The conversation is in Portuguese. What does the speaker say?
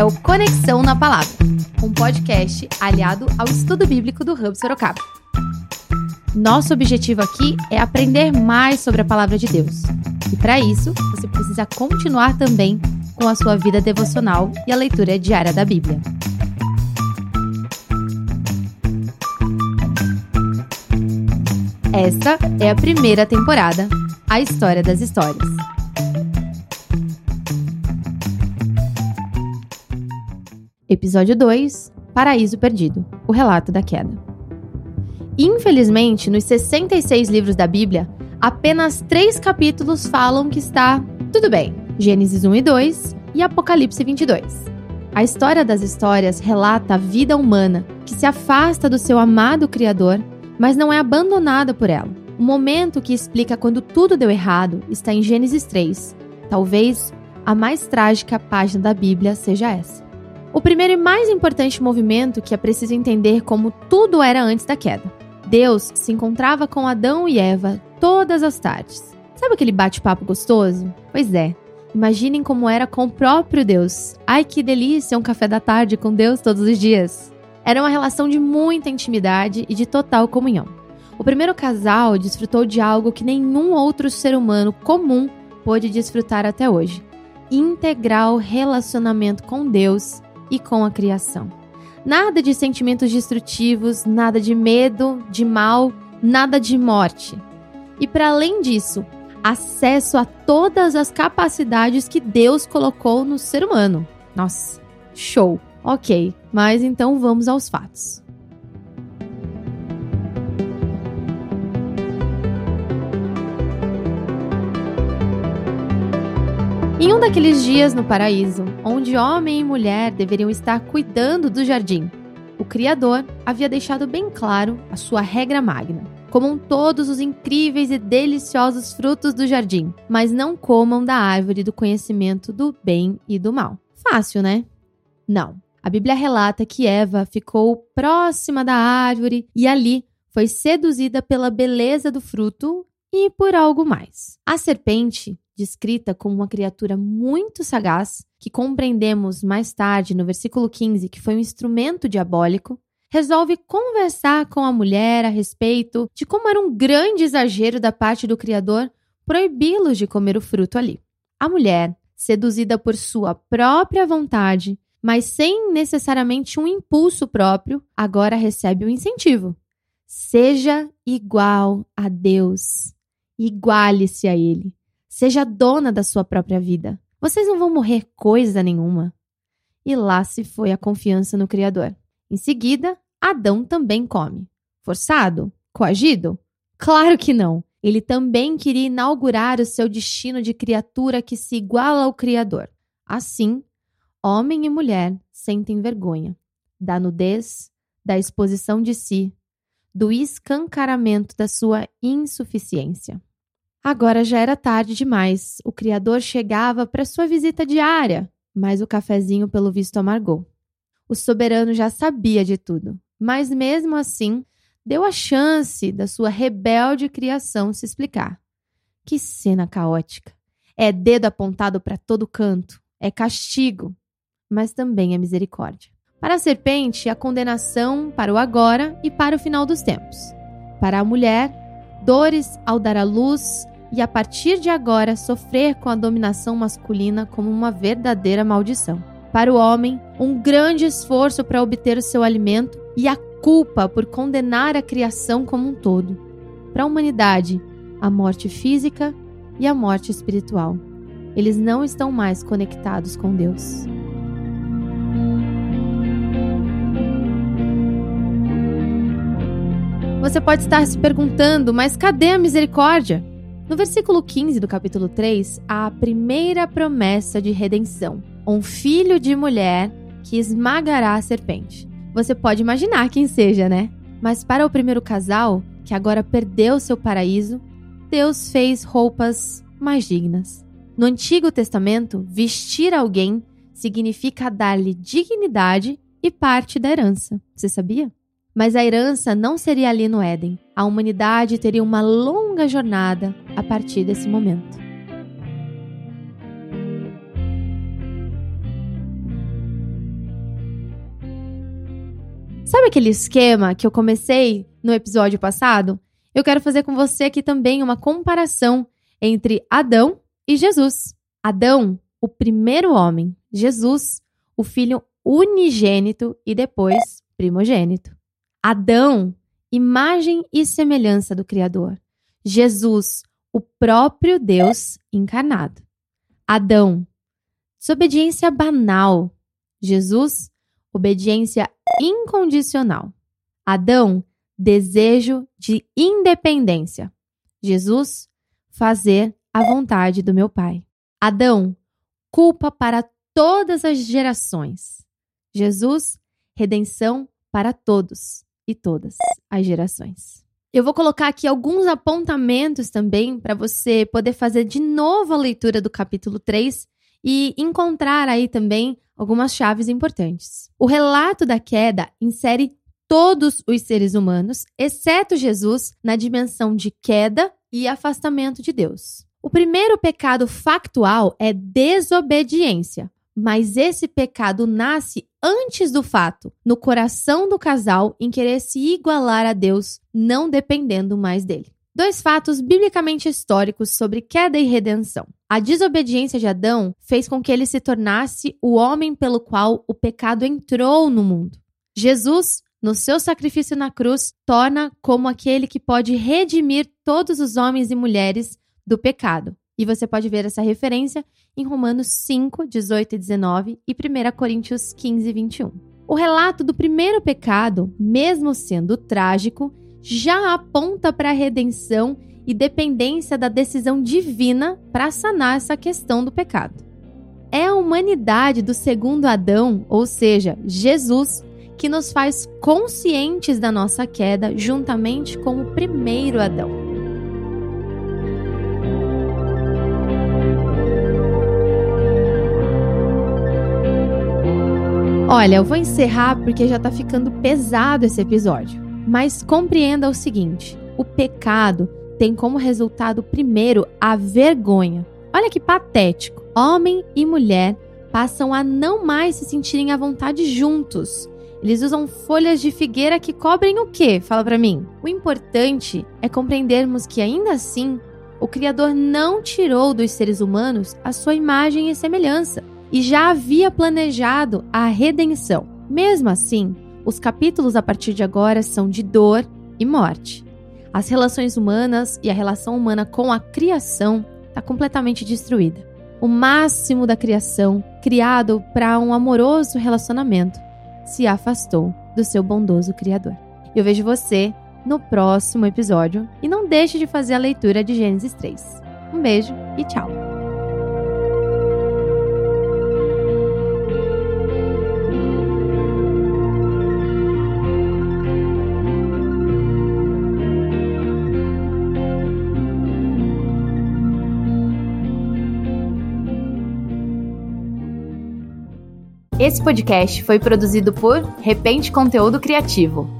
é o Conexão na Palavra, um podcast aliado ao estudo bíblico do Hub Sorocaba. Nosso objetivo aqui é aprender mais sobre a palavra de Deus. E para isso, você precisa continuar também com a sua vida devocional e a leitura diária da Bíblia. Esta é a primeira temporada, a história das histórias. Episódio 2 Paraíso Perdido O relato da queda. Infelizmente, nos 66 livros da Bíblia, apenas três capítulos falam que está tudo bem: Gênesis 1 e 2 e Apocalipse 22. A história das histórias relata a vida humana que se afasta do seu amado Criador, mas não é abandonada por ela. O momento que explica quando tudo deu errado está em Gênesis 3. Talvez a mais trágica página da Bíblia seja essa. O primeiro e mais importante movimento que é preciso entender como tudo era antes da queda. Deus se encontrava com Adão e Eva todas as tardes. Sabe aquele bate-papo gostoso? Pois é. Imaginem como era com o próprio Deus. Ai que delícia um café da tarde com Deus todos os dias. Era uma relação de muita intimidade e de total comunhão. O primeiro casal desfrutou de algo que nenhum outro ser humano comum pôde desfrutar até hoje: integral relacionamento com Deus e com a criação. Nada de sentimentos destrutivos, nada de medo, de mal, nada de morte. E para além disso, acesso a todas as capacidades que Deus colocou no ser humano. Nossa, show! Ok, mas então vamos aos fatos. Em um daqueles dias no paraíso, onde homem e mulher deveriam estar cuidando do jardim, o Criador havia deixado bem claro a sua regra magna. Comam todos os incríveis e deliciosos frutos do jardim, mas não comam da árvore do conhecimento do bem e do mal. Fácil, né? Não. A Bíblia relata que Eva ficou próxima da árvore e ali foi seduzida pela beleza do fruto e por algo mais. A serpente descrita como uma criatura muito sagaz, que compreendemos mais tarde no versículo 15 que foi um instrumento diabólico, resolve conversar com a mulher a respeito de como era um grande exagero da parte do Criador proibi-los de comer o fruto ali. A mulher, seduzida por sua própria vontade, mas sem necessariamente um impulso próprio, agora recebe o um incentivo. Seja igual a Deus, iguale-se a Ele. Seja dona da sua própria vida. Vocês não vão morrer coisa nenhuma. E lá se foi a confiança no Criador. Em seguida, Adão também come. Forçado? Coagido? Claro que não. Ele também queria inaugurar o seu destino de criatura que se iguala ao Criador. Assim, homem e mulher sentem vergonha da nudez, da exposição de si, do escancaramento da sua insuficiência. Agora já era tarde demais. O criador chegava para sua visita diária, mas o cafezinho, pelo visto, amargou. O soberano já sabia de tudo, mas mesmo assim deu a chance da sua rebelde criação se explicar. Que cena caótica! É dedo apontado para todo canto, é castigo, mas também é misericórdia. Para a serpente, a condenação para o agora e para o final dos tempos. Para a mulher, dores ao dar à luz e a partir de agora sofrer com a dominação masculina como uma verdadeira maldição. Para o homem, um grande esforço para obter o seu alimento e a culpa por condenar a criação como um todo. Para a humanidade, a morte física e a morte espiritual. Eles não estão mais conectados com Deus. Você pode estar se perguntando, mas cadê a misericórdia? No versículo 15 do capítulo 3, há a primeira promessa de redenção: um filho de mulher que esmagará a serpente. Você pode imaginar quem seja, né? Mas para o primeiro casal, que agora perdeu seu paraíso, Deus fez roupas mais dignas. No Antigo Testamento, vestir alguém significa dar-lhe dignidade e parte da herança. Você sabia? Mas a herança não seria ali no Éden. A humanidade teria uma longa jornada a partir desse momento. aquele esquema que eu comecei no episódio passado? Eu quero fazer com você aqui também uma comparação entre Adão e Jesus. Adão, o primeiro homem, Jesus, o filho unigênito e depois primogênito. Adão, imagem e semelhança do Criador. Jesus, o próprio Deus encarnado. Adão, desobediência banal. Jesus, obediência incondicional. Adão, desejo de independência. Jesus, fazer a vontade do meu Pai. Adão, culpa para todas as gerações. Jesus, redenção para todos e todas as gerações. Eu vou colocar aqui alguns apontamentos também para você poder fazer de novo a leitura do capítulo 3 e encontrar aí também algumas chaves importantes. O relato da queda insere todos os seres humanos, exceto Jesus, na dimensão de queda e afastamento de Deus. O primeiro pecado factual é desobediência, mas esse pecado nasce antes do fato, no coração do casal em querer se igualar a Deus, não dependendo mais dele. Dois fatos biblicamente históricos sobre queda e redenção. A desobediência de Adão fez com que ele se tornasse o homem pelo qual o pecado entrou no mundo. Jesus, no seu sacrifício na cruz, torna como aquele que pode redimir todos os homens e mulheres do pecado. E você pode ver essa referência em Romanos 5, 18 e 19 e 1 Coríntios 15, 21. O relato do primeiro pecado, mesmo sendo trágico, já aponta para a redenção e dependência da decisão divina para sanar essa questão do pecado. É a humanidade do segundo Adão, ou seja, Jesus, que nos faz conscientes da nossa queda juntamente com o primeiro Adão. Olha, eu vou encerrar porque já tá ficando pesado esse episódio. Mas compreenda o seguinte: o pecado tem como resultado primeiro a vergonha. Olha que patético. Homem e mulher passam a não mais se sentirem à vontade juntos. Eles usam folhas de figueira que cobrem o quê? Fala para mim. O importante é compreendermos que ainda assim, o Criador não tirou dos seres humanos a sua imagem e semelhança e já havia planejado a redenção. Mesmo assim, os capítulos a partir de agora são de dor e morte. As relações humanas e a relação humana com a criação está completamente destruída. O máximo da criação, criado para um amoroso relacionamento, se afastou do seu bondoso Criador. Eu vejo você no próximo episódio e não deixe de fazer a leitura de Gênesis 3. Um beijo e tchau! Esse podcast foi produzido por Repente Conteúdo Criativo.